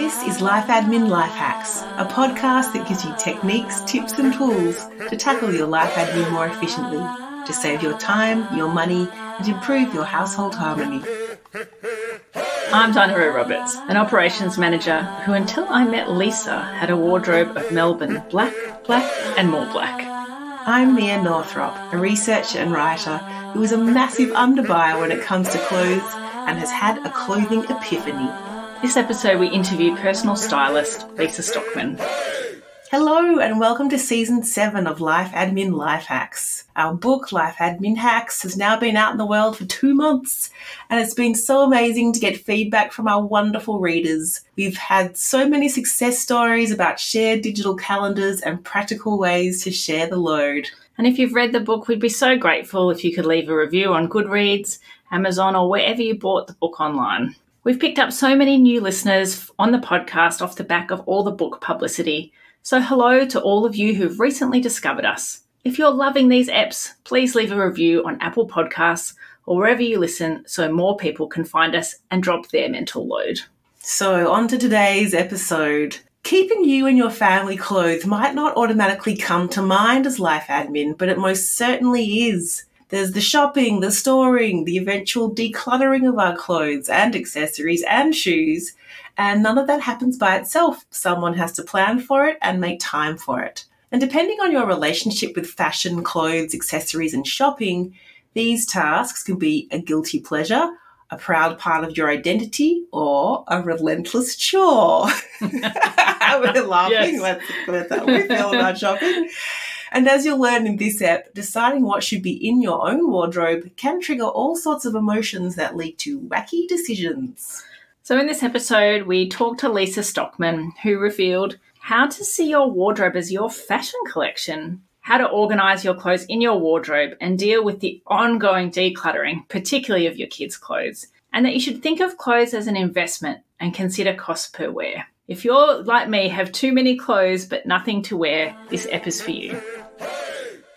This is Life Admin Life Hacks, a podcast that gives you techniques, tips, and tools to tackle your life admin more efficiently, to save your time, your money, and improve your household harmony. I'm Dinah Roberts, an operations manager who, until I met Lisa, had a wardrobe of Melbourne black, black, and more black. I'm Mia Northrop, a researcher and writer who is a massive underbuyer when it comes to clothes and has had a clothing epiphany. This episode, we interview personal stylist Lisa Stockman. Hello, and welcome to season seven of Life Admin Life Hacks. Our book, Life Admin Hacks, has now been out in the world for two months, and it's been so amazing to get feedback from our wonderful readers. We've had so many success stories about shared digital calendars and practical ways to share the load. And if you've read the book, we'd be so grateful if you could leave a review on Goodreads, Amazon, or wherever you bought the book online. We've picked up so many new listeners on the podcast off the back of all the book publicity. So, hello to all of you who've recently discovered us. If you're loving these apps, please leave a review on Apple Podcasts or wherever you listen so more people can find us and drop their mental load. So, on to today's episode. Keeping you and your family clothed might not automatically come to mind as life admin, but it most certainly is. There's the shopping, the storing, the eventual decluttering of our clothes and accessories and shoes. And none of that happens by itself. Someone has to plan for it and make time for it. And depending on your relationship with fashion, clothes, accessories, and shopping, these tasks can be a guilty pleasure, a proud part of your identity, or a relentless chore. We're laughing. Yes. That's, that's how we feel about shopping. And as you'll learn in this app, deciding what should be in your own wardrobe can trigger all sorts of emotions that lead to wacky decisions. So, in this episode, we talked to Lisa Stockman, who revealed how to see your wardrobe as your fashion collection, how to organize your clothes in your wardrobe, and deal with the ongoing decluttering, particularly of your kids' clothes, and that you should think of clothes as an investment and consider cost per wear. If you're like me, have too many clothes but nothing to wear, this app is for you.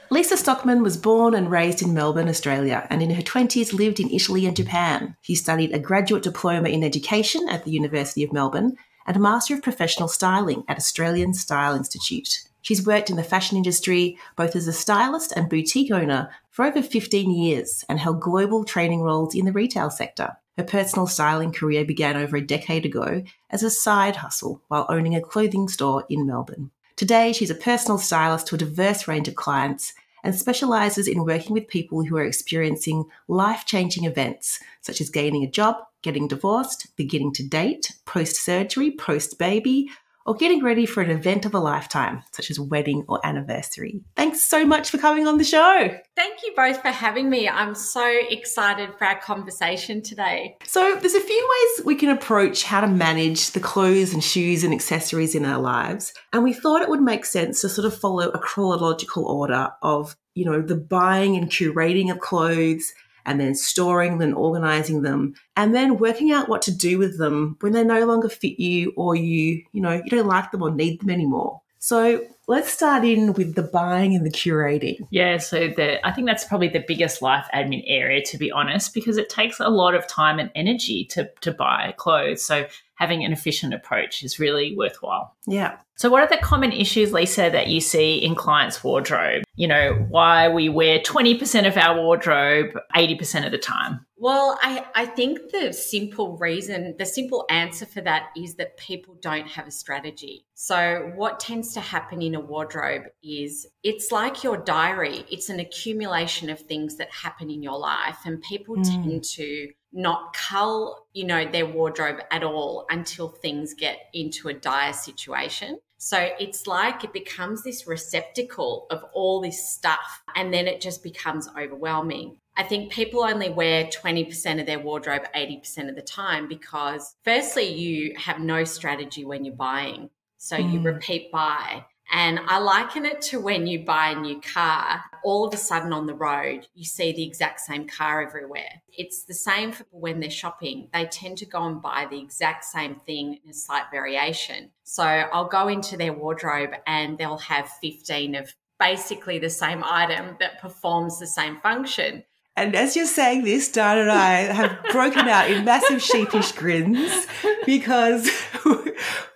Lisa Stockman was born and raised in Melbourne, Australia, and in her 20s lived in Italy and Japan. She studied a graduate diploma in education at the University of Melbourne and a Master of Professional Styling at Australian Style Institute. She's worked in the fashion industry both as a stylist and boutique owner for over 15 years and held global training roles in the retail sector. Her personal styling career began over a decade ago as a side hustle while owning a clothing store in Melbourne. Today, she's a personal stylist to a diverse range of clients and specializes in working with people who are experiencing life changing events, such as gaining a job, getting divorced, beginning to date, post surgery, post baby, or getting ready for an event of a lifetime, such as a wedding or anniversary. Thanks so much for coming on the show. Thank you both for having me. I'm so excited for our conversation today. So, there's a few ways we can approach how to manage the clothes and shoes and accessories in our lives. And we thought it would make sense to sort of follow a chronological order of, you know, the buying and curating of clothes and then storing them and organizing them and then working out what to do with them when they no longer fit you or you, you know, you don't like them or need them anymore. So, let's start in with the buying and the curating. Yeah, so the I think that's probably the biggest life admin area to be honest, because it takes a lot of time and energy to to buy clothes. So having an efficient approach is really worthwhile. Yeah. So what are the common issues, Lisa, that you see in clients' wardrobe? You know, why we wear 20% of our wardrobe 80% of the time? Well, I, I think the simple reason, the simple answer for that is that people don't have a strategy. So, what tends to happen in a wardrobe is it's like your diary, it's an accumulation of things that happen in your life, and people Mm. tend to not cull, you know, their wardrobe at all until things get into a dire situation. So it's like it becomes this receptacle of all this stuff, and then it just becomes overwhelming. I think people only wear 20% of their wardrobe 80% of the time because, firstly, you have no strategy when you're buying. So you Mm. repeat buy. And I liken it to when you buy a new car, all of a sudden on the road, you see the exact same car everywhere. It's the same for when they're shopping. They tend to go and buy the exact same thing in a slight variation. So I'll go into their wardrobe and they'll have 15 of basically the same item that performs the same function. And as you're saying this, Dinah and I have broken out in massive sheepish grins because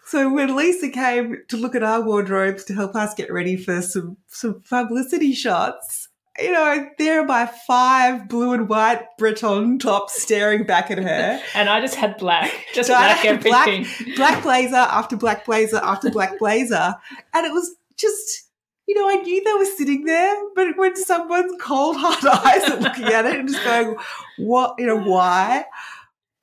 So when Lisa came to look at our wardrobes to help us get ready for some some publicity shots, you know, there are my five blue and white Breton tops staring back at her. and I just had black, just So black had black- everything. black blazer after black blazer after black blazer. And it was just, you know, I knew they were sitting there, but when someone's cold hard eyes are looking at it and just going, what, you know, why?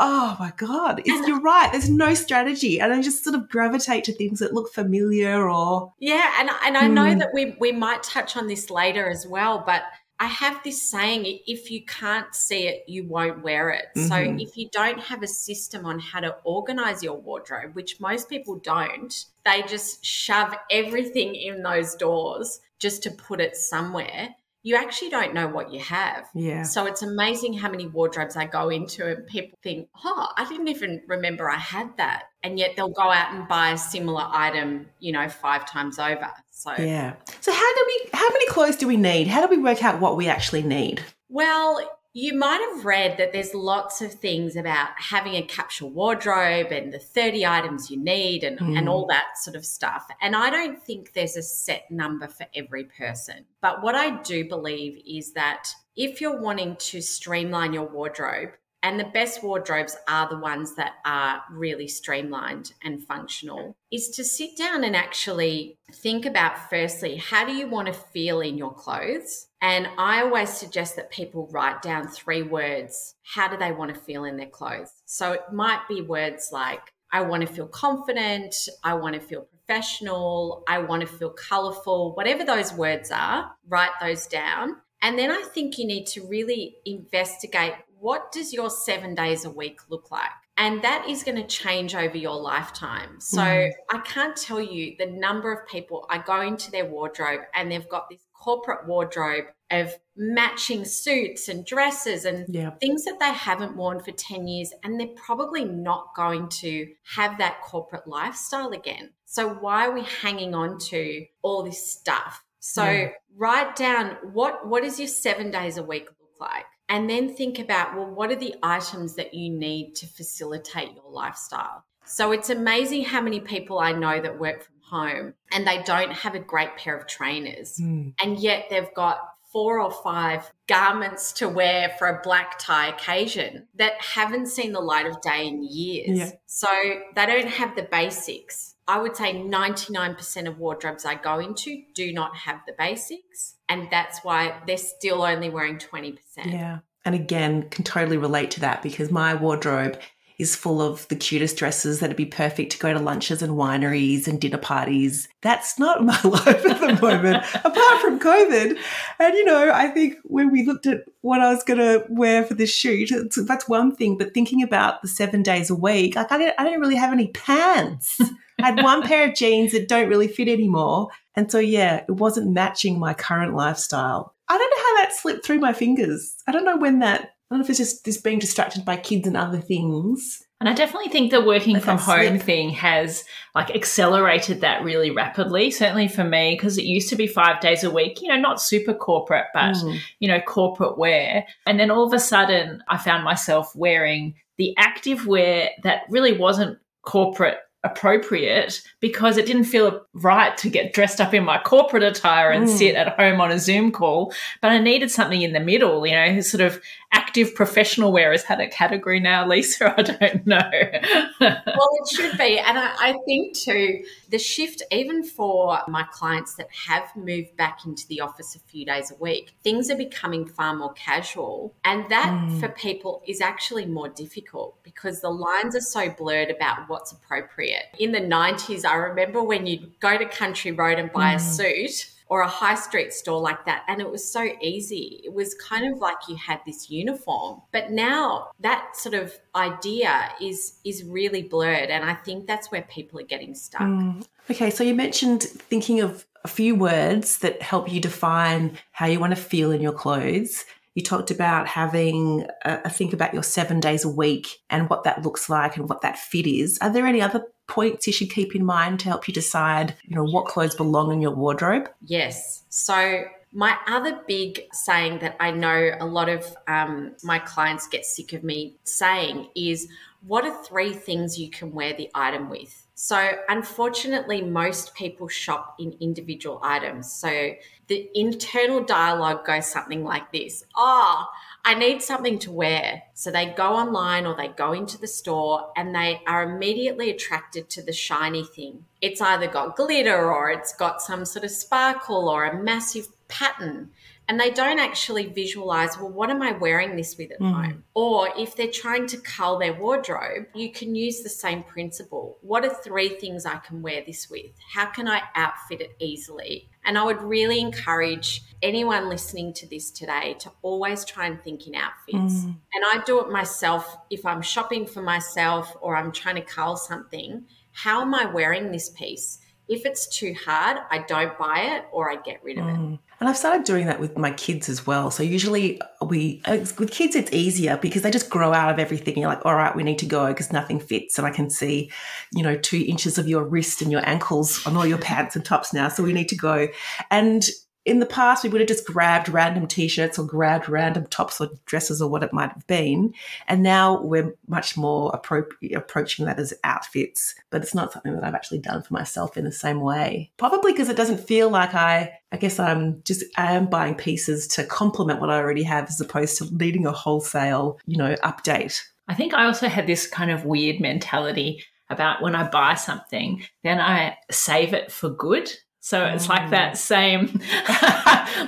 Oh my God. It's, you're right. There's no strategy. And I just sort of gravitate to things that look familiar or, Yeah, and and I know Hmm. that we we might touch on this later as well, but I have this saying if you can't see it, you won't wear it. So Mhm. if you don't have a system on how to organize your wardrobe, which most people don't, they just shove everything in those doors just to put it somewhere. You actually don't know what you have. yeah. So it's amazing how many wardrobes I go into and people think, oh, I didn't even remember I had that. And yet they'll go out and buy a similar item, you know, five times over. So, Yeah. So how do we, how many clothes do we need? How do we work out what we actually need? well, you might have read that there's lots of things about having a capsule wardrobe and the 30 items you need and, Mm. and all that sort of stuff. And I don't think there's a set number for every person. But what I do believe is that if you're wanting to streamline your wardrobe, and the best wardrobes are the ones that are really streamlined and functional, is to sit down and actually think about firstly, how do you want to feel in your clothes? And I always suggest that people write down three words. How do they want to feel in their clothes? So it might be words like, I want to feel confident. I want to feel professional. I want to feel colorful. Whatever those words are, write those down. And then I think you need to really investigate what does your seven days a week look like? And that is going to change over your lifetime. So Mm. I can't tell you the number of people I go into their wardrobe and they've got this corporate wardrobe of matching suits and dresses and Yeah. things that they haven't worn for 10 years and they're probably not going to have that corporate lifestyle again. So why are we hanging on to all this stuff? So Yeah. write down what what does your 7 days a week look like? And then think about well what are the items that you need to facilitate your lifestyle? So it's amazing how many people I know that work from home and they don't have a great pair of trainers Mm. and yet they've got four or five garments to wear for a black tie occasion that haven't seen the light of day in years. Yeah. So they don't have the basics. I would say 99% of wardrobes I go into do not have the basics. And that's why they're still only wearing 20%. Yeah. And again, can totally relate to that because my wardrobe is full of the cutest dresses that'd be perfect to go to lunches and wineries and dinner parties. That's not my life at the moment, apart from COVID. And, you know, I think when we looked at what I was going to wear for this shoot, that's one thing. But thinking about the seven days a week, like I didn't, I didn't really have any pants. I had one pair of jeans that don't really fit anymore. And so, yeah, it wasn't matching my current lifestyle. I don't know how that slipped through my fingers. I don't know when that, I don't know if it's just this being distracted by kids and other things. And I definitely think the working Like from home slip. thing has like accelerated that really rapidly. Certainly for me, because it used to be five days a week, you know, not super corporate, but Mm. you know, corporate wear. And then all of a sudden I found myself wearing the active wear that really wasn't corporate appropriate because it didn't feel right to get dressed up in my corporate attire and Mm. sit at home on a Zoom call. But I needed something in the middle, you know, sort of active professional wear has had a category now, Lisa. I don't know. well, it should be. And I, I think too, the shift, even for my clients that have moved back into the office a few days a week, things are becoming far more casual. And that Mm. for people is actually more difficult because the lines are so blurred about what's appropriate. In the 90s, I remember when you'd go to Country Road and buy a Mm. suit or a high street store like that. And it was so easy. It was kind of like you had this uniform. But now that sort of idea is is really blurred. And I think that's where people are getting stuck. Mm. Okay, so you mentioned thinking of a few words that help you define how you want to feel in your clothes. You talked about having a, a think about your seven days a week and what that looks like and what that fit is. Are there any other points you should keep in mind to help you decide, you know, what clothes belong in your wardrobe? Yes. So my other big saying that I know a lot of um, my clients get sick of me saying is, what are three things you can wear the item with? So, unfortunately, most people shop in individual items. So, the internal dialogue goes something like this Oh, I need something to wear. So, they go online or they go into the store and they are immediately attracted to the shiny thing. It's either got glitter or it's got some sort of sparkle or a massive pattern and they don't actually visualize, well, what am I wearing this with at mm. home? Or if they're trying to cull their wardrobe, you can use the same principle. What are three things I can wear this with? How can I outfit it easily? And I would really encourage anyone listening to this today to always try and think in outfits. Mm. And I do it myself if I'm shopping for myself or I'm trying to cull something. How am I wearing this piece? If it's too hard, I don't buy it or I get rid of mm. it. And I've started doing that with my kids as well. So usually we, with kids, it's easier because they just grow out of everything. You're like, all right, we need to go because nothing fits. And I can see, you know, two inches of your wrist and your ankles on all your pants and tops now. So we need to go. And in the past, we would have just grabbed random t shirts or grabbed random tops or dresses or what it might have been. And now we're much more appro- approaching that as outfits. But it's not something that I've actually done for myself in the same way. Probably because it doesn't feel like I, I guess I'm just, I am buying pieces to complement what I already have as opposed to needing a wholesale, you know, update. I think I also had this kind of weird mentality about when I buy something, then I save it for good. So it's like that mm. same.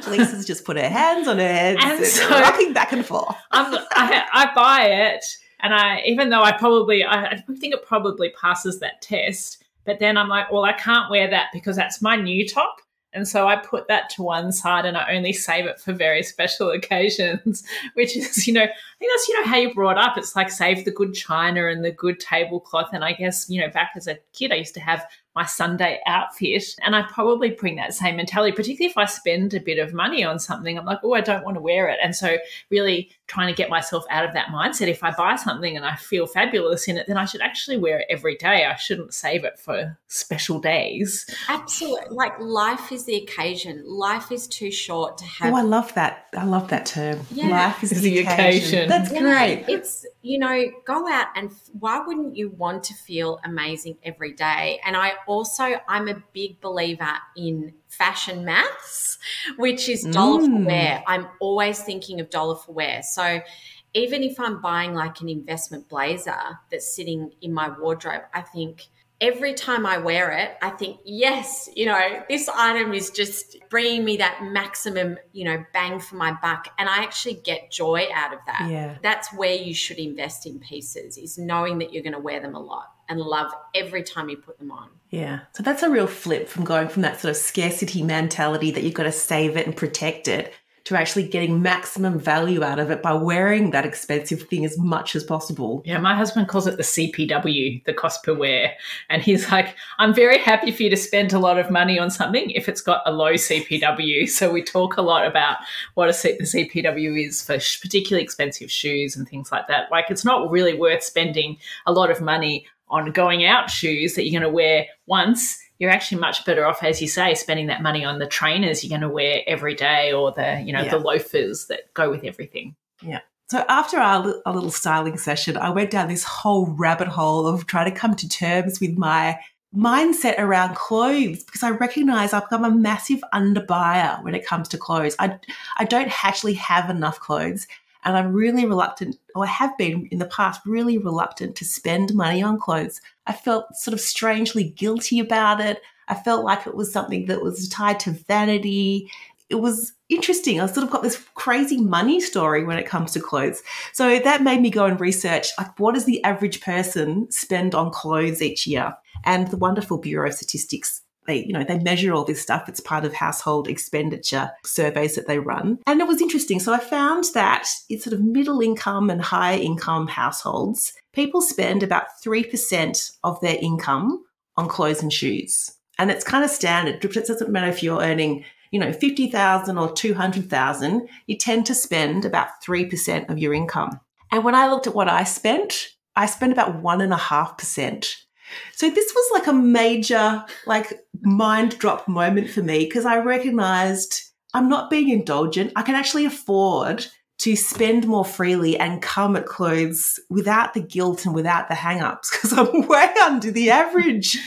Lisa's just put her hands on her head and, and so rocking back and forth. I, I buy it, and I even though I probably I, I think it probably passes that test, but then I'm like, well, I can't wear that because that's my new top. And so I put that to one side and I only save it for very special occasions, which is, you know, I think that's, you know, how you brought up. It's like save the good china and the good tablecloth. And I guess, you know, back as a kid, I used to have my Sunday outfit. And I probably bring that same mentality, particularly if I spend a bit of money on something. I'm like, oh, I don't want to wear it. And so, really trying to get myself out of that mindset. If I buy something and I feel fabulous in it, then I should actually wear it every day. I shouldn't save it for special days. Absolutely. Like life is the occasion. Life is too short to have. Oh, I love that. I love that term. Yeah. Life is, the, occasion. occasion. That's yeah. great. It's, you know, go out and why wouldn't you want to feel amazing every day? And I also, I'm a big believer in fashion maths, which is dollar mm. for wear. I'm always thinking of dollar for wear. So even if I'm buying like an investment blazer that's sitting in my wardrobe, I think every time I wear it, I think, yes, you know, this item is just bringing me that maximum, you know, bang for my buck. And I actually get joy out of that. Yeah. That's where you should invest in pieces, is knowing that you're going to wear them a lot and love every time you put them on. Yeah. So that's a real flip from going from that sort of scarcity mentality that you've got to save it and protect it to actually getting maximum value out of it by wearing that expensive thing as much as possible. Yeah, my husband calls it the CPW, the cost per wear. And he's like, I'm very happy for you to spend a lot of money on something if it's got a low CPW. So we talk a lot about what a C- the CPW is for sh- particularly expensive shoes and things like that. Like, it's not really worth spending a lot of money on going out shoes that you're going to wear once you're actually much better off, as you say, spending that money on the trainers you're going to wear every day or the, you know, yeah. the loafers that go with everything. Yeah. So after our, our little styling session, I went down this whole rabbit hole of trying to come to terms with my mindset around clothes because I recognize I've become a massive underbuyer when it comes to clothes. I, I don't actually have enough clothes. And I'm really reluctant, or I have been in the past, really reluctant to spend money on clothes. I felt sort of strangely guilty about it. I felt like it was something that was tied to vanity. It was interesting. I sort of got this crazy money story when it comes to clothes. So that made me go and research like what does the average person spend on clothes each year? And the wonderful Bureau of Statistics they you know they measure all this stuff. It's part of household expenditure surveys that they run. And it was interesting. So i found that it's sort of middle income and high income households people spend about 3% of their income on clothes and shoes. And it's kind of standard. It doesn't matter if you're earning you know 50000 or 200000 you tend to spend about 3% of your income. And when i looked at what i spent i spent about 1.5% so this was like a major, like mind drop moment for me because I recognized I'm not being indulgent. I can actually afford to spend more freely and come at clothes without the guilt and without the hang-ups because I'm way under the average,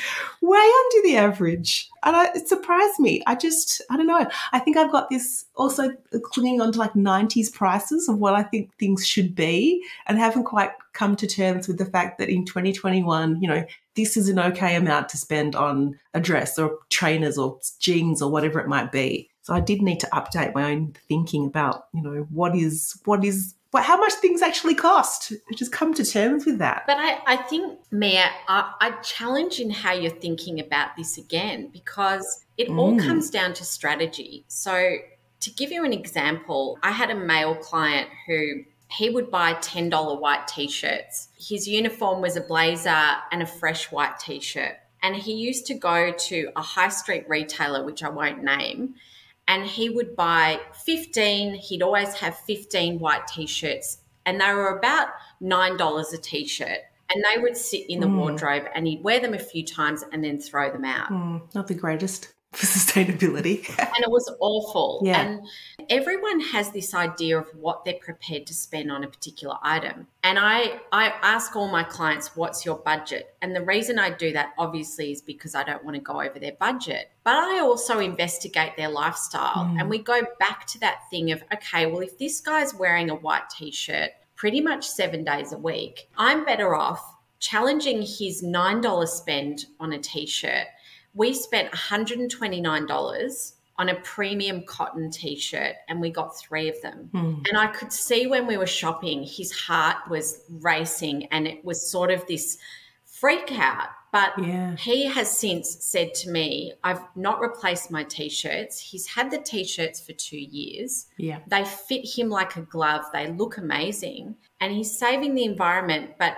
way under the average. And I, it surprised me. I just, I don't know. I think I've got this also clinging on to like 90s prices of what I think things should be and haven't quite come to terms with the fact that in 2021, you know, this is an okay amount to spend on a dress or trainers or jeans or whatever it might be. So I did need to update my own thinking about, you know, what is what is what, how much things actually cost. Just come to terms with that. But I, I think, Mia, I, I challenge in how you're thinking about this again because it mm. all comes down to strategy. So to give you an example, I had a male client who he would buy $10 white t-shirts. His uniform was a blazer and a fresh white t-shirt. And he used to go to a high street retailer, which I won't name, and he would buy 15 he'd always have 15 white t-shirts and they were about $9 a t-shirt and they would sit in the mm. wardrobe and he'd wear them a few times and then throw them out mm, not the greatest for sustainability. and it was awful. Yeah. And everyone has this idea of what they're prepared to spend on a particular item. And I, I ask all my clients, what's your budget? And the reason I do that obviously is because I don't want to go over their budget. But I also investigate their lifestyle. Mm. And we go back to that thing of, okay, well, if this guy's wearing a white t shirt pretty much seven days a week, I'm better off challenging his $9 spend on a t shirt we spent $129 on a premium cotton t-shirt and we got three of them. Mm. and i could see when we were shopping his heart was racing and it was sort of this freak out. But yeah. he has since said to me i've not replaced my t-shirts. He's had the t-shirts for two years. Yeah. They fit him like a glove. They look amazing. And he's saving the environment but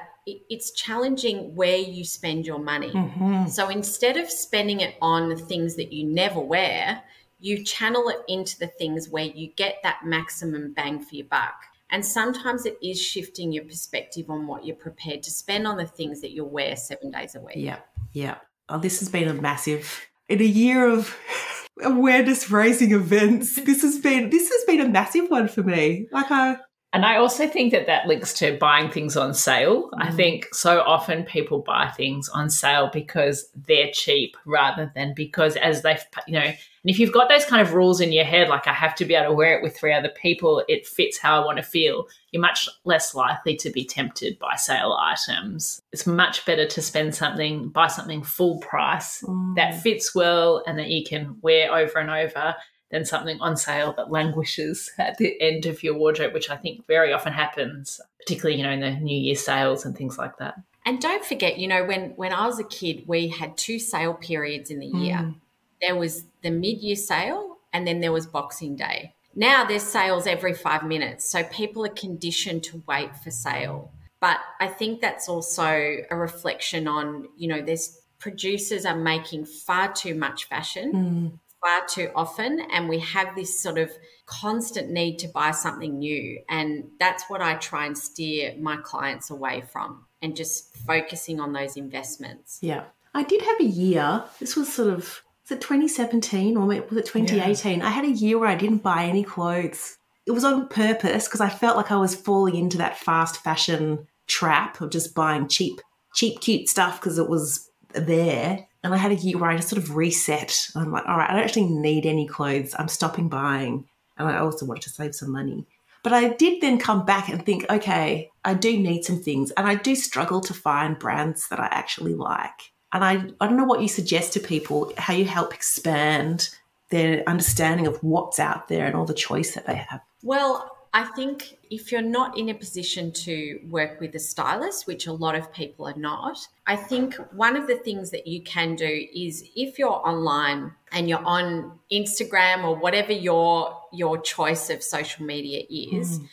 it's challenging where you spend your money. Mm-hmm. So instead of spending it on things that you never wear, you channel it into the things where you get that maximum bang for your buck. And sometimes it is shifting your perspective on what you're prepared to spend on the things that you'll wear seven days a week. Yeah, yeah. Oh, this has been a massive in a year of awareness raising events. This has been this has been a massive one for me. Like I and I also think that that links to buying things on sale. Mm. I think so often people buy things on sale because they're cheap rather than because as they've, you know, and if you've got those kind of rules in your head, like I have to be able to wear it with three other people, it fits how I want to feel, you're much less likely to be tempted by sale items. It's much better to spend something, buy something full price mm. that fits well and that you can wear over and over than something on sale that languishes at the end of your wardrobe, which I think very often happens, particularly, you know, in the New Year sales and things like that. And don't forget, you know, when when I was a kid, we had two sale periods in the year. Mm. There was the mid-year sale and then there was Boxing Day. Now there's sales every 5 minutes, so people are conditioned to wait for sale. But I think that's also a reflection on, you know, there's producers are making far too much fashion mm far too often and we have this sort of constant need to buy something new and that's what I try and steer my clients away from and just focusing on those investments. Yeah. I did have a year. This was sort of was it 2017 or was it 2018? Yeah. I had a year where I didn't buy any clothes. It was on purpose because I felt like I was falling into that fast fashion trap of just buying cheap cheap cute stuff because it was there and I had a year where I just sort of reset. I'm like, all right, I don't actually need any clothes. I'm stopping buying. And I also wanted to save some money. But I did then come back and think, okay, I do need some things. And I do struggle to find brands that I actually like. And I, I don't know what you suggest to people, how you help expand their understanding of what's out there and all the choice that they have. Well, I think if you're not in a position to work with a stylist, which a lot of people are not, I think one of the things that you can do is if you're online and you're on Instagram or whatever your your choice of social media is, mm.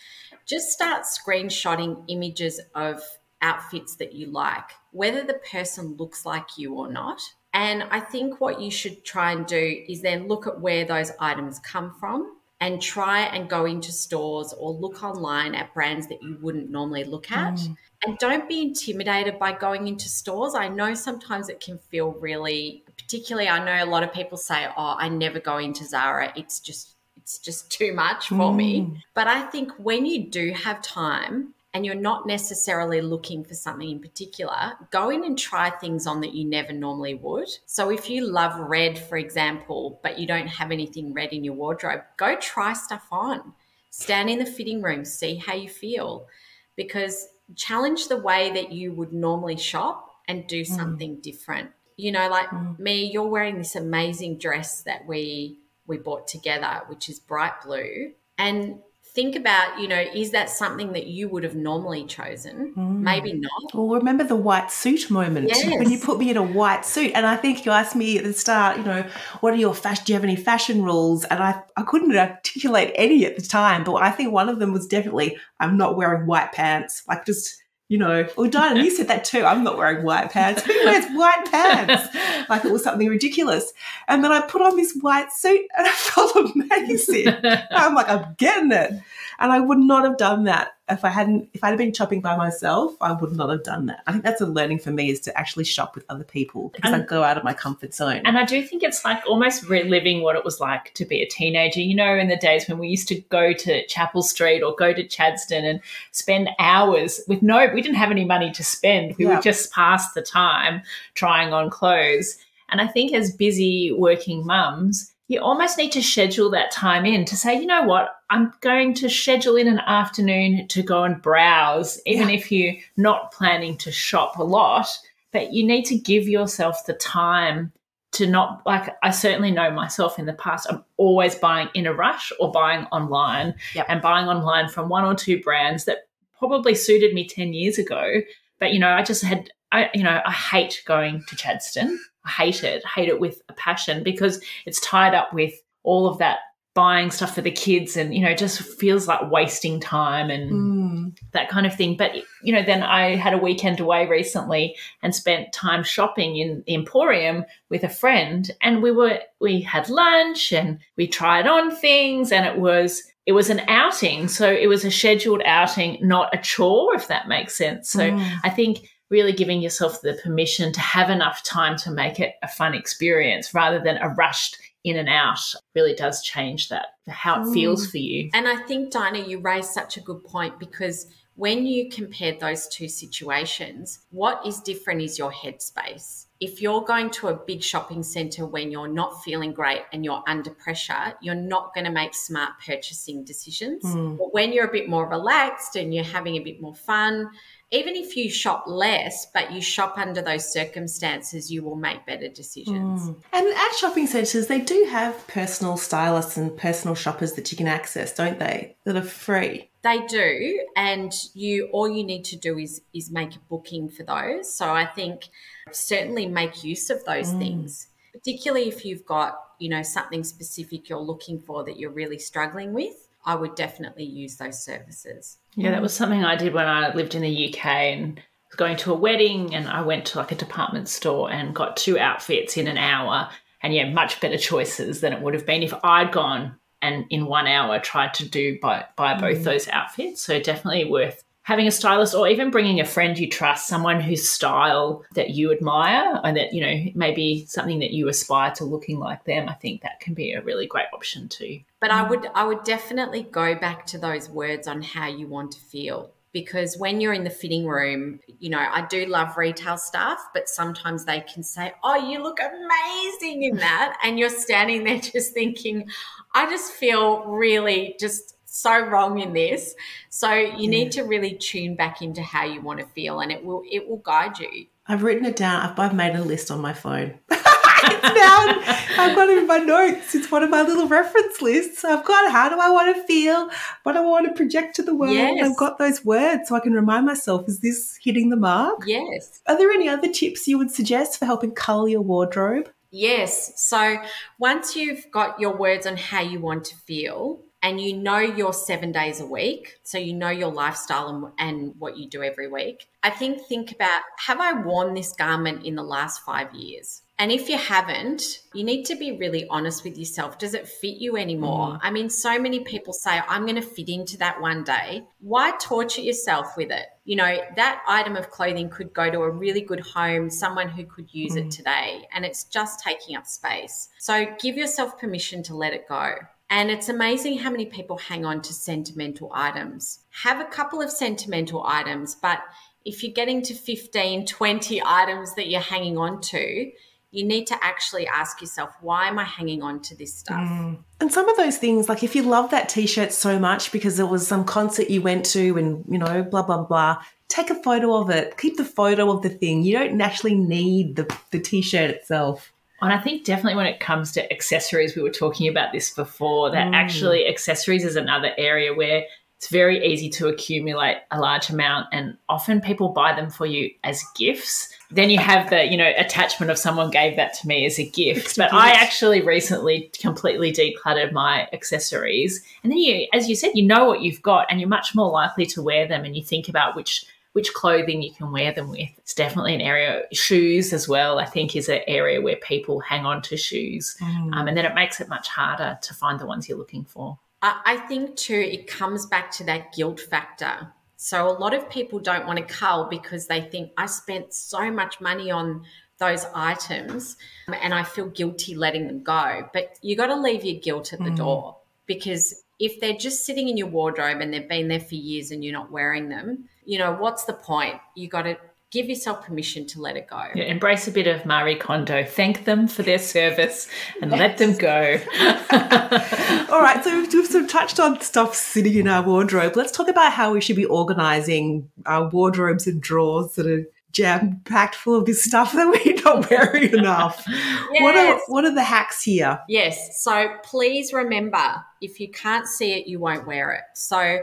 just start screenshotting images of outfits that you like, whether the person looks like you or not. And I think what you should try and do is then look at where those items come from and try and go into stores or look online at brands that you wouldn't normally look at. Mm. And don't be intimidated by going into stores. I know sometimes it can feel really, particularly, I know a lot of people say, Oh, I never go into Zara. It's just, it's just too much for mm. me. But I think when you do have time, and you're not necessarily looking for something in particular, go in and try things on that you never normally would. So if you love red, for example, but you don't have anything red in your wardrobe, go try stuff on. Stand in the fitting room, see how you feel. Because challenge the way that you would normally shop and do mm. something mm. different. You know, like mm. me, you're wearing this amazing dress that we we bought together, which is bright blue. And think about, you know, is that something that you would have normally chosen? Mm. Maybe not. Well, remember the white suit moment yes. when you put me in a white suit, and I think you asked me at the start, you know, what are your fashion? Do you have any fashion rules? And I, I couldn't articulate any at the time, but I think one of them was definitely I'm not wearing white pants. Like just you know, oh, or Dinah, you said that too. I'm not wearing white pants. Who wears white pants? Like it was something ridiculous. And then I put on this white suit and I felt amazing. I'm like, I'm getting it. And I would not have done that if I hadn't, if I'd have been shopping by myself, I would not have done that. I think that's a learning for me is to actually shop with other people because and, I go out of my comfort zone. And I do think it's like almost reliving what it was like to be a teenager. You know, in the days when we used to go to Chapel Street or go to Chadstone and spend hours with no, we didn't have any money to spend. We yeah. would just pass the time trying on clothes. And I think as busy working mums, you almost need to schedule that time in to say, you know what, I'm going to schedule in an afternoon to go and browse, even yeah. if you're not planning to shop a lot, but you need to give yourself the time to not like I certainly know myself in the past I'm always buying in a rush or buying online yep. and buying online from one or two brands that probably suited me 10 years ago but you know I just had I you know I hate going to Chadstone I hate it, hate it with a passion because it's tied up with all of that buying stuff for the kids and you know just feels like wasting time and mm. that kind of thing but you know then i had a weekend away recently and spent time shopping in the emporium with a friend and we were we had lunch and we tried on things and it was it was an outing so it was a scheduled outing not a chore if that makes sense so mm. i think really giving yourself the permission to have enough time to make it a fun experience rather than a rushed in and out really does change that how it feels mm. for you. And I think Dinah you raised such a good point because when you compare those two situations, what is different is your headspace. If you're going to a big shopping center when you're not feeling great and you're under pressure, you're not going to make smart purchasing decisions. Mm. But when you're a bit more relaxed and you're having a bit more fun, even if you shop less, but you shop under those circumstances, you will make better decisions. Mm. And at shopping centres, they do have personal stylists and personal shoppers that you can access, don't they? That are free. They do, and you all you need to do is is make a booking for those. So I think certainly make use of those mm. things, particularly if you've got you know something specific you're looking for that you're really struggling with. I would definitely use those services. Yeah, that was something I did when I lived in the UK and was going to a wedding and I went to like a department store and got two outfits in an hour. And yeah, much better choices than it would have been if I'd gone and in one hour tried to do buy, buy both mm. those outfits. So definitely worth having a stylist or even bringing a friend you trust, someone whose style that you admire and that, you know, maybe something that you aspire to looking like them. I think that can be a really great option too. But I would I would definitely go back to those words on how you want to feel because when you're in the fitting room, you know, I do love retail staff, but sometimes they can say, Oh, you look amazing in that. And you're standing there just thinking, I just feel really just so wrong in this. So you need to really tune back into how you want to feel and it will it will guide you. I've written it down. I've, I've made a list on my phone. it's down. I've got it in my notes. It's one of my little reference lists. I've got how do I want to feel? What do I want to project to the world? Yes. I've got those words so I can remind myself, is this hitting the mark? Yes. Are there any other tips you would suggest for helping cull your wardrobe? Yes. So once you've got your words on how you want to feel, and you know your seven days a week, so you know your lifestyle and, and what you do every week, I think think about have I worn this garment in the last five years? And if you haven't, you need to be really honest with yourself. Does it fit you anymore? Mm. I mean, so many people say, I'm going to fit into that one day. Why torture yourself with it? You know, that item of clothing could go to a really good home, someone who could use mm. it today, and it's just taking up space. So give yourself permission to let it go. And it's amazing how many people hang on to sentimental items. Have a couple of sentimental items, but if you're getting to 15, 20 items that you're hanging on to, you need to actually ask yourself, why am I hanging on to this stuff? Mm. And some of those things, like if you love that t shirt so much because it was some concert you went to and, you know, blah, blah, blah, take a photo of it. Keep the photo of the thing. You don't naturally need the, the t shirt itself. And I think definitely when it comes to accessories, we were talking about this before, that mm. actually accessories is another area where it's very easy to accumulate a large amount and often people buy them for you as gifts. Then you have the you know attachment of someone gave that to me as a gift. But i actually recently completely decluttered my accessories. And then you as you said you know what you've got and you're much more likely to wear them and you think about which which clothing you can wear them with it's definitely an area shoes as well i think is an area where people hang on to shoes mm. um, and then it makes it much harder to find the ones you're looking for I think too, it comes back to that guilt factor. So a lot of people don't want to cull because they think I spent so much money on those items and I feel guilty letting them go. But you got to leave your guilt at the mm. door because if they're just sitting in your wardrobe and they've been there for years and you're not wearing them, you know, what's the point? You got to give yourself permission to let it go. Yeah, embrace a bit of Marie Kondo. Thank them for their service and yes. let them go. All right, so we've sort of touched on stuff sitting in our wardrobe. Let's talk about how we should be organizing our wardrobes and drawers that are jam packed full of this stuff that we're not wearing enough. yes. What are what are the hacks here? Yes. So please remember, if you can't see it, you won't wear it. So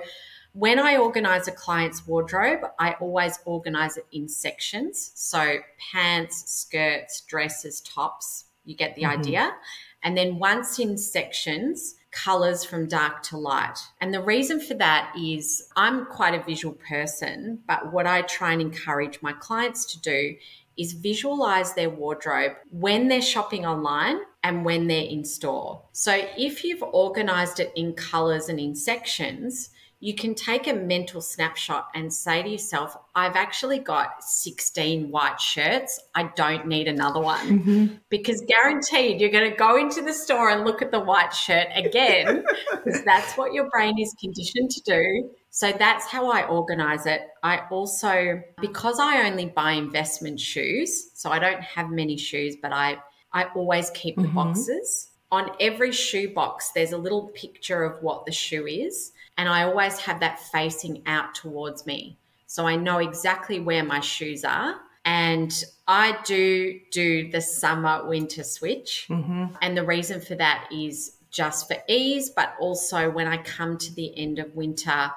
when I organize a client's wardrobe, I always organize it in sections. So pants, skirts, dresses, tops, you get the mm-hmm. idea. And then once in sections, colors from dark to light. And the reason for that is I'm quite a visual person, but what I try and encourage my clients to do is visualize their wardrobe when they're shopping online and when they're in store. So if you've organized it in colors and in sections, you can take a mental snapshot and say to yourself, I've actually got 16 white shirts. I don't need another one. Mm-hmm. Because guaranteed you're going to go into the store and look at the white shirt again, because that's what your brain is conditioned to do. So that's how I organize it. I also, because I only buy investment shoes, so I don't have many shoes, but I, I always keep the mm-hmm. boxes. On every shoe box, there's a little picture of what the shoe is. And I always have that facing out towards me. So I know exactly where my shoes are. And I do do the summer winter switch. Mm-hmm. And the reason for that is just for ease, but also when I come to the end of winter,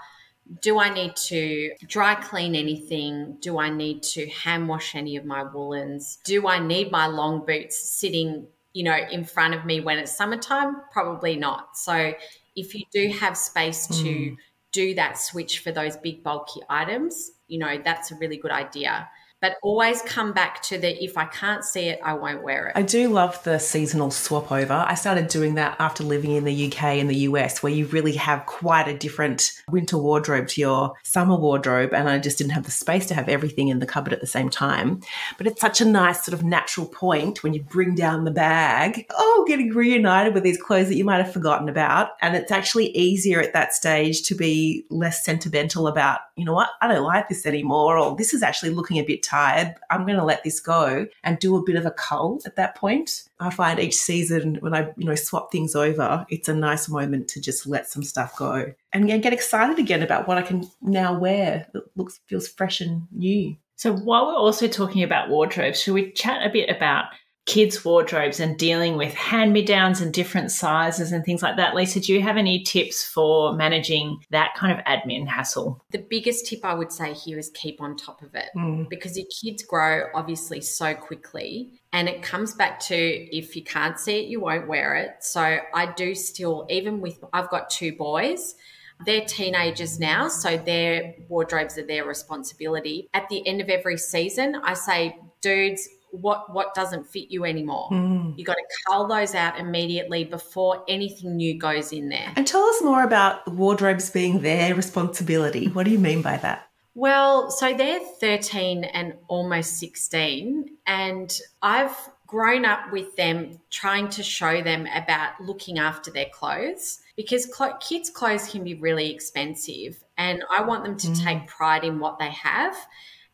do I need to dry clean anything? Do I need to hand wash any of my woolens? Do I need my long boots sitting, you know, in front of me when it's summertime? Probably not. So if you do have space to mm. do that switch for those big bulky items, you know, that's a really good idea but always come back to the if I can't see it, I won't wear it. I do love the seasonal swap over. I started doing that after living in the UK and the US, where you really have quite a different winter wardrobe to your summer wardrobe. And I just didn't have the space to have everything in the cupboard at the same time. But it's such a nice sort of natural point when you bring down the bag. Oh, getting reunited with these clothes that you might have forgotten about. And it's actually easier at that stage to be less sentimental about, you know what, I don't like this anymore, or this is actually looking a bit tired. I'm going to let this go and do a bit of a cull at that point. I find each season when I, you know, swap things over, it's a nice moment to just let some stuff go and get excited again about what I can now wear that looks feels fresh and new. So while we're also talking about wardrobes, should we chat a bit about kids' wardrobes and dealing with hand me downs and different sizes and things like that. Lisa, do you have any tips for managing that kind of admin hassle? The biggest tip I would say here is keep on top of it mm. because your kids grow obviously so quickly. And it comes back to if you can't see it, you won't wear it. So I do still, even with, I've got two boys. They're teenagers now, so their wardrobes are their responsibility. At the end of every season, I say, dudes, what what doesn't fit you anymore. Mm. You got to cull those out immediately before anything new goes in there. And tell us more about wardrobes being their responsibility. What do you mean by that? Well, so they're 13 and almost 16 and I've grown up with them trying to show them about looking after their clothes because cl- kids' clothes can be really expensive. And I want them to mm. take pride in what they have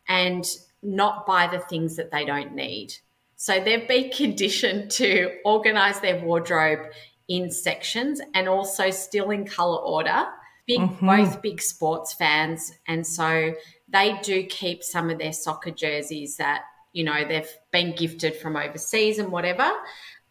and not buy the things that they don't need. So they've been conditioned to organize their wardrobe in sections and also still in color order. Big, mm-hmm. both big sports fans. And so they do keep some of their soccer jerseys that, you know, they've been gifted from overseas and whatever.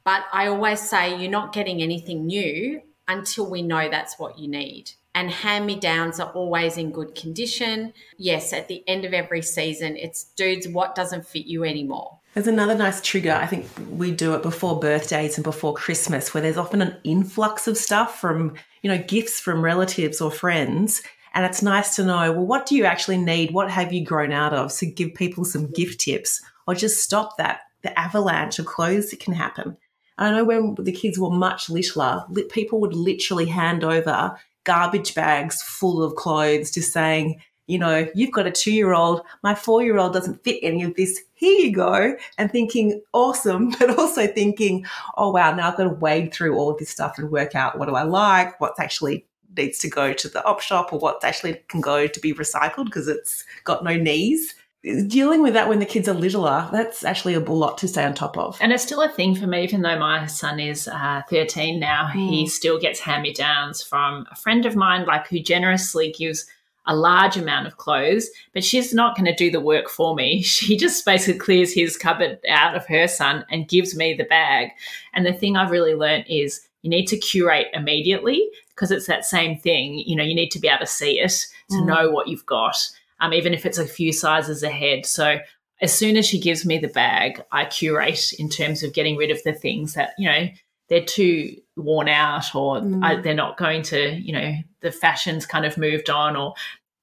But I always say you're not getting anything new until we know that's what you need. And hand me downs are always in good condition. Yes, at the end of every season, it's dudes, what doesn't fit you anymore? There's another nice trigger. I think we do it before birthdays and before Christmas, where there's often an influx of stuff from, you know, gifts from relatives or friends. And it's nice to know, well, what do you actually need? What have you grown out of? So give people some gift tips or just stop that, the avalanche of clothes that can happen. I know when the kids were much littler, people would literally hand over garbage bags full of clothes, just saying, you know, you've got a two year old, my four year old doesn't fit any of this. Here you go. And thinking, awesome, but also thinking, oh, wow, now I've got to wade through all of this stuff and work out what do I like, what's actually needs to go to the op shop or what actually can go to be recycled because it's got no knees dealing with that when the kids are littler, that's actually a lot to stay on top of. And it's still a thing for me, even though my son is uh, 13 now, mm. he still gets hand me downs from a friend of mine, like who generously gives a large amount of clothes, but she's not going to do the work for me. She just basically clears his cupboard out of her son and gives me the bag. And the thing I've really learned is you need to curate immediately because it's that same thing. You know, you need to be able to see it to mm. know what you've got um, even if it's a few sizes ahead. So as soon as she gives me the bag, I curate in terms of getting rid of the things that, you know, they're too worn out or mm. I, they're not going to, you know, the fashion's kind of moved on or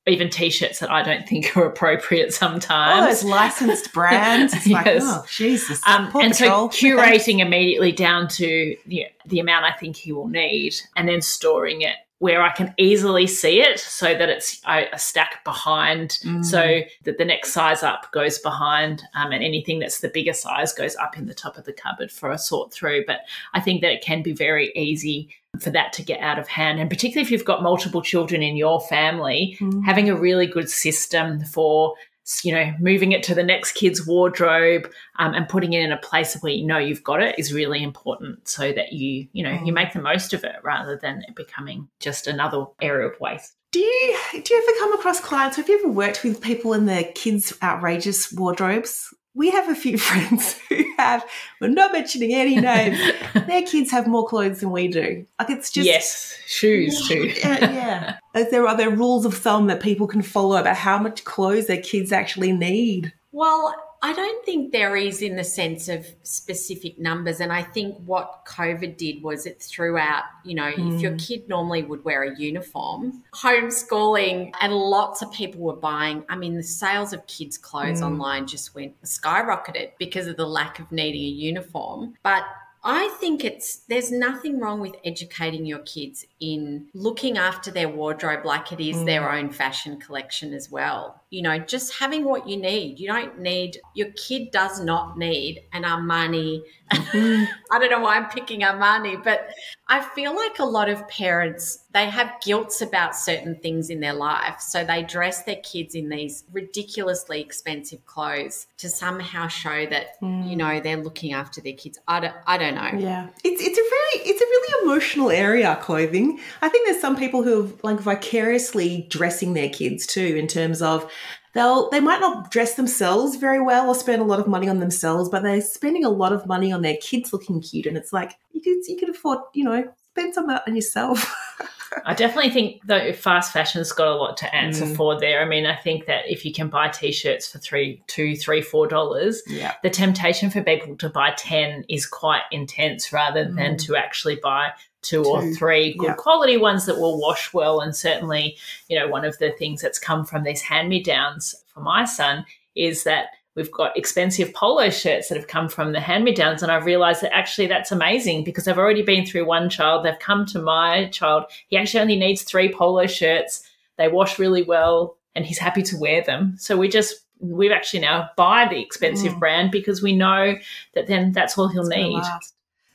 even t-shirts that I don't think are appropriate sometimes. Oh, those licensed brands. It's yes. like, oh, Jesus. Um, and so curating immediately down to the, the amount I think he will need and then storing it where I can easily see it so that it's a, stack behind, mm. so that the next size up goes behind, um, and anything that's the bigger size goes up in the top of the cupboard for a sort through. But I think that it can be very easy for that to get out of hand. And particularly if you've got multiple children in your family, mm. having a really good system for you know, moving it to the next kid's wardrobe um, and putting it in a place where you know you've got it is really important so that you, you know, you mm. make the most of it rather than it becoming just another area of waste. Do you do you ever come across clients? Have you ever worked with people in their kids' outrageous wardrobes? We have a few friends who have, we're not mentioning any names, their kids have more clothes than we do. Like it's just. Yes, shoes too. yeah. yeah. There are there rules of thumb that people can follow about how much clothes their kids actually need. Well, I don't think there is in the sense of specific numbers. And I think what COVID did was it threw out, you know, mm. if your hmm. kid normally would wear a uniform, homeschooling, and lots of people were buying. I mean, the sales of kids' clothes mm. online just went skyrocketed because of the lack of needing a uniform. But I think it's there's nothing wrong with educating your kids in looking after their wardrobe like it is mm. their own fashion collection as well. You know, just having what you need. You don't need your kid does not need an Armani. Mm-hmm. I don't know why I'm picking Armani, but I feel like a lot of parents they have guilts about certain things in their life, so they dress their kids in these ridiculously expensive clothes to somehow show that mm. you know they're looking after their kids. I don't, I don't know. Yeah, it's it's a very it's a really emotional area clothing. I think there's some people who are like vicariously dressing their kids too, in terms of they'll they might not dress themselves very well or spend a lot of money on themselves, but they're spending a lot of money on their kids looking cute, and it's like you could you can afford you know spend some of that on yourself. I definitely think that fast fashion's got a lot to answer mm. for there. I mean, I think that if you can buy t-shirts for three, two, three, four dollars, yeah. the temptation for people to buy ten is quite intense, rather mm. than to actually buy two, two. or three good quality ones that will wash well. And certainly, you know, one of the things that's come from these hand me downs for my son is that we've got expensive polo shirts that have come from the hand me downs. And I've realized that actually that's amazing because I've already been through one child. They've come to my child. He actually only needs three polo shirts. They wash really well and he's happy to wear them. So we just we've actually now buy the expensive Mm. brand because we know that then that's all he'll It's need.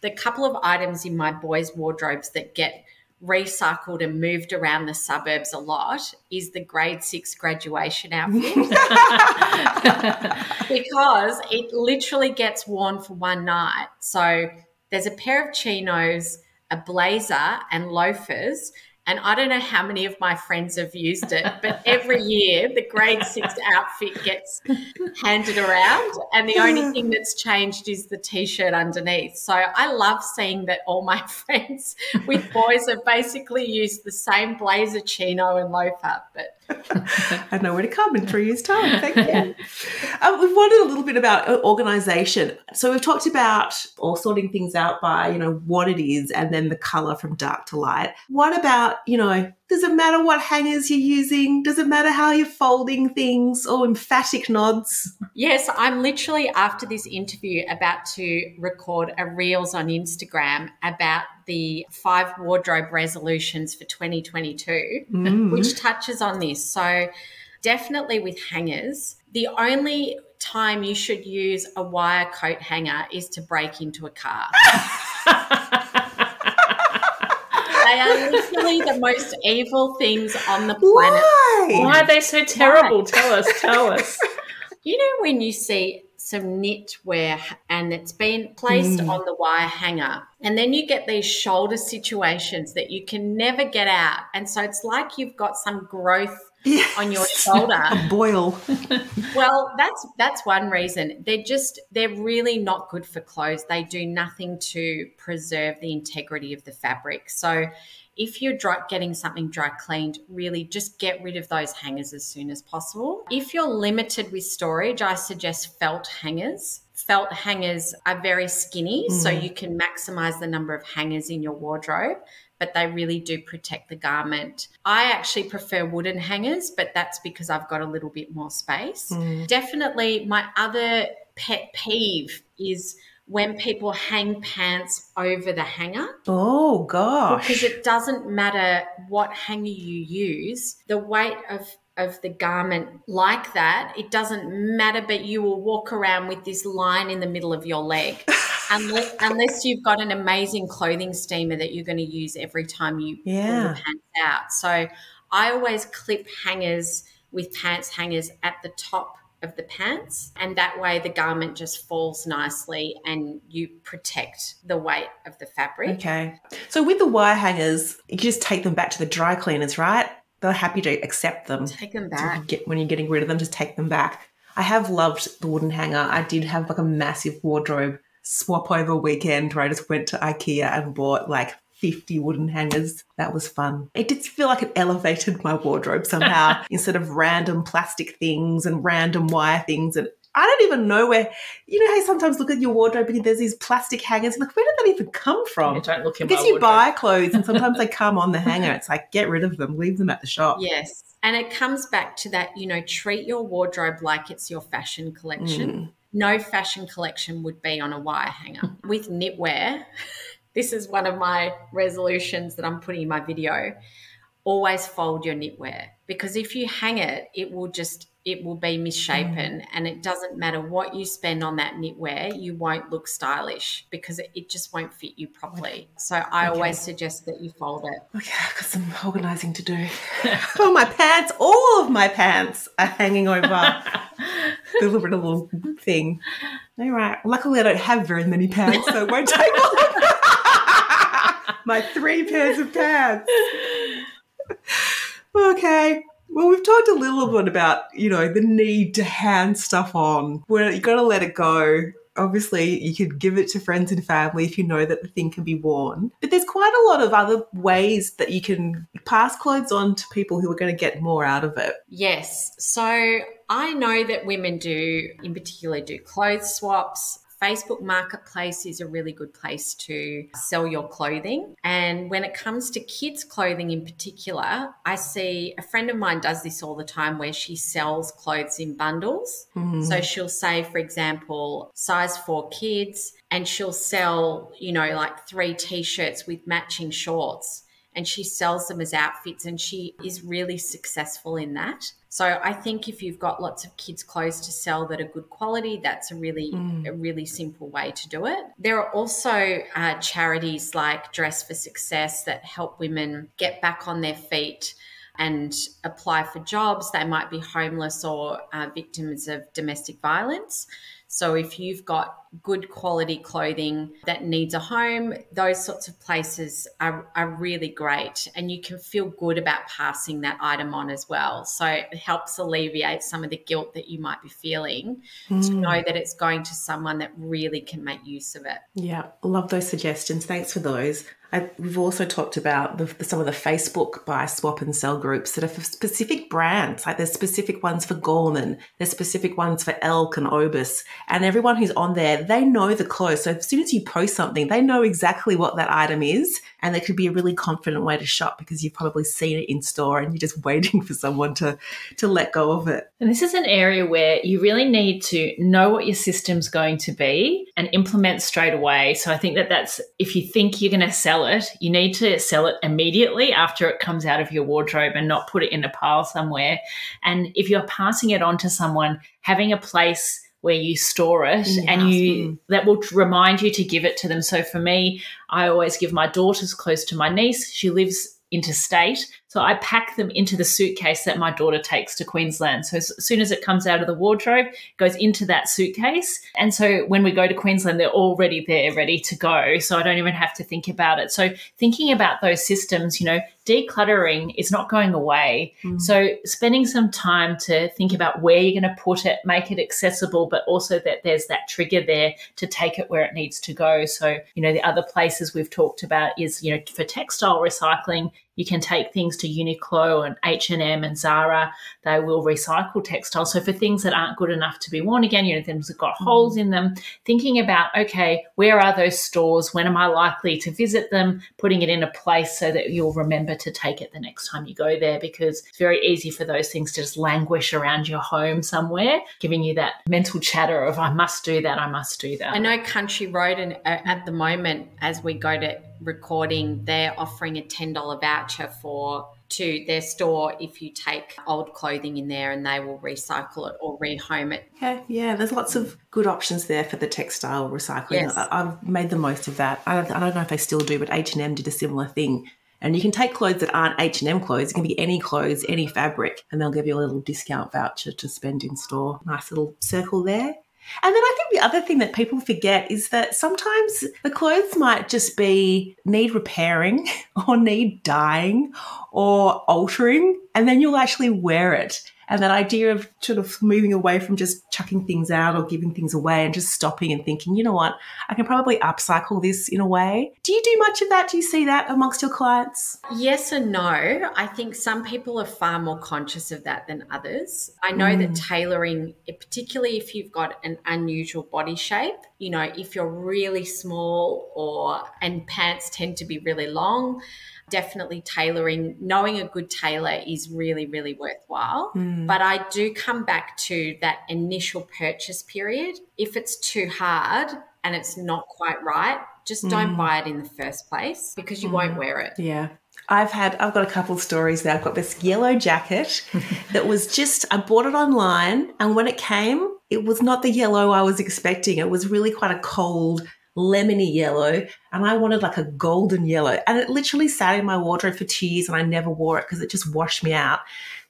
The couple of items in my boys' wardrobes that get recycled and moved around the suburbs a lot is the grade six graduation outfit because it literally gets worn for one night. So there's a pair of chinos, a blazer, and loafers. And I don't know how many of my friends have used it, but every year the grade six outfit gets handed around, and the only thing that's changed is the t shirt underneath. So I love seeing that all my friends with boys have basically used the same blazer, chino, and loafer, but I know where to come in three years' time. Thank you. um, we've wondered a little bit about uh, organisation. So we've talked about or sorting things out by you know what it is and then the colour from dark to light. What about you know? Does it matter what hangers you're using? Does it matter how you're folding things? Or emphatic nods? Yes, I'm literally after this interview about to record a Reels on Instagram about the five wardrobe resolutions for 2022, Mm. which touches on this. So, definitely with hangers, the only time you should use a wire coat hanger is to break into a car. they are literally the most evil things on the planet. Why? Why are they so terrible? Tell us, tell us. You know when you see some knitwear and it's been placed Mm. on the wire hanger, and then you get these shoulder situations that you can never get out, and so it's like you've got some growth Yes. on your shoulder. A boil. well, that's that's one reason. They're just they're really not good for clothes. They do nothing to preserve the integrity of the fabric. So if you're dry, getting something dry cleaned, really just get rid of those hangers as soon as possible. If you're limited with storage, I suggest felt hangers. Felt hangers are very skinny, so Mm. you can maximize the number of hangers in your wardrobe, but they really do protect the garment. I actually prefer wooden hangers, but that's because I've got a little bit more space. Mm. Definitely, my other pet peeve is when people hang pants over the hanger Oh gosh. because it doesn't matter what hanger you use, the weight of of the garment like that, it doesn't matter, but you will walk around with this line in the middle of your leg. unless, unless you've got an amazing clothing steamer that you're going to use every time you pull Yeah. the pants out. So I always clip hangers with pants hangers at the top of the pants and that way the garment just falls nicely and you protect the weight of the fabric. Okay. So with the wire hangers, you just take them back to the dry cleaners, right? They're happy to accept them. Take them So you back. get when you're getting rid of them, just take them back. I have loved the wooden hanger. I did have like a massive wardrobe swap over weekend where I just went to IKEA and bought like 50 wooden hangers. That was fun. It did feel like it elevated my wardrobe somehow instead of random plastic things and random wire things. And I don't even know where, you know, how you sometimes look at your wardrobe and there's these plastic hangers. Like, where did that even come from? Yeah, don't look in my you wardrobe. buy clothes and sometimes they come on the hanger. It's like, get rid of them, leave them at the shop. Yes. And it comes back to that, you know, treat your wardrobe like it's your fashion collection. Mm. No fashion collection would be on a wire hanger. With knitwear, this is one of my resolutions that I'm putting in my video. Always fold your knitwear because if you hang it, it will just it will be misshapen mm. and it doesn't matter what you spend on that knitwear, you won't look stylish because it, it just won't fit you properly. So I Okay. always suggest that you fold it. Okay, I've got some organising to do. oh, my pants, all of my pants are hanging over the little thing. All right. Luckily, I don't have very many pants, so it won't take long. my three pairs of pants. Okay. Well, we've talked a little bit about, you know, the need to hand stuff on. Where you got to let it go. Obviously, you could give it to friends and family if you know that the thing can be worn. But there's quite a lot of other ways that you can pass clothes on to people who are going to get more out of it. Yes. So I know that women do, in particular, do clothes swaps. Facebook Marketplace is a really good place to sell your clothing. And when it comes to kids' clothing in particular, I see a friend of mine does this all the time where she sells clothes in bundles. Mhm. So she'll say, for example, size four kids, and she'll sell, you know, like three t shirts with matching shorts. And she sells them as outfits and she is really successful in that. So I think if you've got lots of kids clothes to sell that are good quality, that's a really mm. a really simple way to do it. There are also uh, charities like Dress for Success that help women get back on their feet and apply for jobs. They might be homeless or uh, victims of domestic violence. So if you've got good quality clothing that needs a home, those sorts of places are, are really great. And you can feel good about passing that item on as well. So it helps alleviate some of the guilt that you might be feeling mm. to hmm. know that it's going to someone that really can make use of it. Yeah, love those suggestions. Thanks for those. I, we've also talked about the, some of the Facebook buy, swap, and sell groups that are for specific brands. Like there's specific ones for Gorman, there's specific ones for Elk and Obus, and everyone who's on there, they know the clothes. So as soon as you post something, they know exactly what that item is, and it could be a really confident way to shop because you've probably seen it in store and you're just waiting for someone to to let go of it. And this is an area where you really need to know what your system's going to be and implement straight away. So I think that that's if you think you're going to sell it, you need to sell it immediately after it comes out of your wardrobe and not put it in a pile somewhere. And if you're passing it on to someone, having a place where you store it and you that will remind you to give it to them. So for me, I always give my daughters close to my niece. She lives interstate. So I pack them into the suitcase that my daughter takes to Queensland. So as soon as it comes out of the wardrobe, it goes into that suitcase. And so when we go to Queensland, they're already there, ready to go. So I don't even have to think about it. So thinking about those systems, you know, decluttering is not going away. Mm. So spending some time to think about where you're going to put it, make it accessible, but also that there's that trigger there to take it where it needs to go. So, you know, the other places we've talked about is, you know, for textile recycling, you can take things to Uniqlo and H&M and Zara. They will recycle textiles. So for things that aren't good enough to be worn again, you know, things that got mm. holes in them, thinking about, okay, where are those stores? When am I likely to visit them? Putting it in a place so that you'll remember to take it the next time you go there because it's very easy for those things to just languish around your home somewhere, giving you that mental chatter of, I must do that, I must do that. I know Country Road and uh, at the moment, as we go to recording, they're offering a $10 voucher for to their store if you take old clothing in there and they will recycle it or rehome it. Yeah, yeah, there's lots of good options there for the textile recycling. Yes. I, have made the most of that. I don't, I don't know if they still do, but H&M did a similar thing. And you can take clothes that aren't H&M clothes. It can be any clothes, any fabric, and they'll give you a little discount voucher to spend in store. Nice little circle there. And then I think the other thing that people forget is that sometimes the clothes might just be need repairing or need dyeing or altering, and then you'll actually wear it. And that idea of sort of moving away from just chucking things out or giving things away and just stopping and thinking, you know what, I can probably upcycle this in a way. Do you do much of that? Do you see that amongst your clients? Yes and no. I think some people are far more conscious of that than others. I know mm. that tailoring, particularly if you've got an unusual body shape, you know, if you're really small or and pants tend to be really long, definitely tailoring, knowing a good tailor is really, really worthwhile. Mm. But I do come back to that initial purchase period. If it's too hard and it's not quite right, just don't mm. buy it in the first place because you mm. won't wear it. Yeah. I've had I've got a couple of stories there. I've got this yellow jacket that was just I bought it online and when it came, it was not the yellow I was expecting. It was really quite a cold lemony yellow and I wanted like a golden yellow. And it literally sat in my wardrobe for two years and I never wore it because it just washed me out.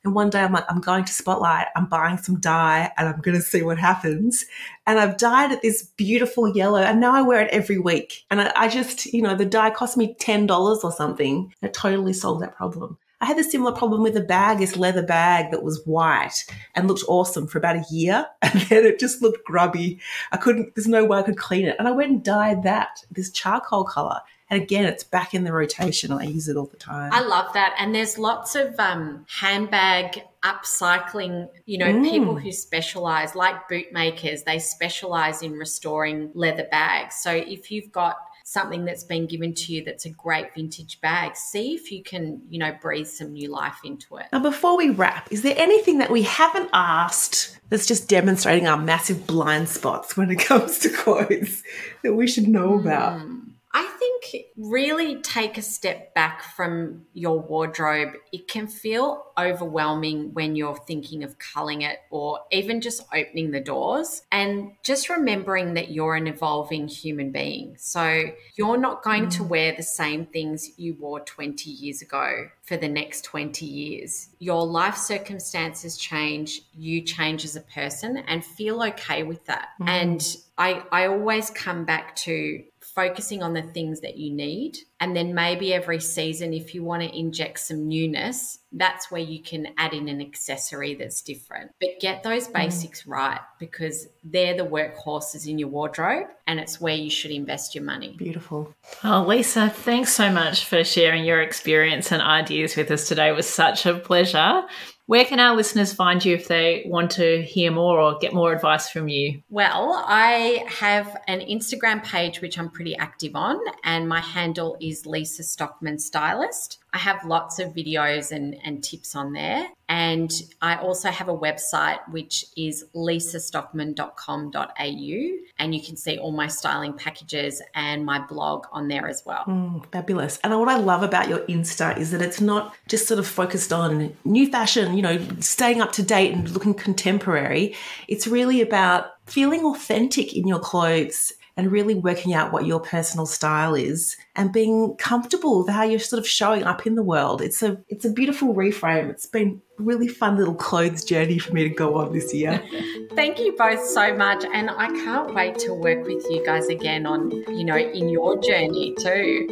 And one day I'm like, I'm going to Spotlight, I'm buying some dye and I'm going to see what happens. And I've dyed it this beautiful yellow and now I wear it every week. And I, I just, you know, the dye cost me $10 or something. It totally solved that problem. I had a similar problem with a bag, this leather bag that was white and looked awesome for about a year. And then it just looked grubby. I couldn't, there's no way I could clean it. And I went and dyed that, this charcoal color. And again, it's back in the rotation. I use it all the time. I love that. And there's lots of um, handbag upcycling, you know, mm. people who specialize, like bootmakers, they specialize in restoring leather bags. So if you've got something that's been given to you that's a great vintage bag, see if you can, you know, breathe some new life into it. Now, before we wrap, is there anything that we haven't asked that's just demonstrating our massive blind spots when it comes to clothes that we should know about? Mm. I think really take a step back from your wardrobe. It can feel overwhelming when you're thinking of culling it or even just opening the doors. And just remembering that you're an evolving human being. So you're not going mm. to wear the same things you wore 20 years ago for the next 20 years. Your life circumstances change, you change as a person, and feel okay with that. Mm. And I, I always come back to focusing on the things that you need. And then maybe every season, if you want to inject some newness, that's where you can add in an accessory that's different. But get those mm. basics mm. right because they're the workhorses in your wardrobe and it's where you should invest your money. Beautiful. Oh, Lisa, thanks so much for sharing your experience and ideas with us today. It was such a pleasure. Where can our listeners find you if they want to hear more or get more advice from you? Well, I have an Instagram page which I'm pretty active on, and my handle is Lisa Stockman Stylist. I have lots of videos and, and tips on there. And I also have a website which is lisastockman.com.au. And you can see all my styling packages and my blog on there as well. Mm, fabulous. And what I love about your Insta is that it's not just sort of focused on new fashion, you know, staying up to date and looking contemporary. It's really about feeling authentic in your clothes and really working out what your personal style is and being comfortable with how you're sort of showing up in the world. It's a it's a beautiful reframe. It's been really fun little clothes journey for me to go on this year. Thank you both so much and I can't wait to work with you guys again on, you know, in your journey too.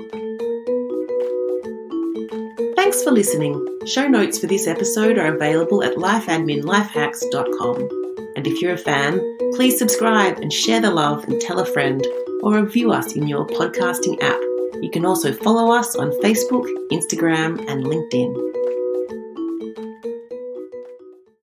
Thanks for listening. Show notes for this episode are available at lifeadminlifehacks.com. And if you're a fan, please subscribe and share the love and tell a friend or review us in your podcasting app. You can also follow us on Facebook, Instagram, and LinkedIn.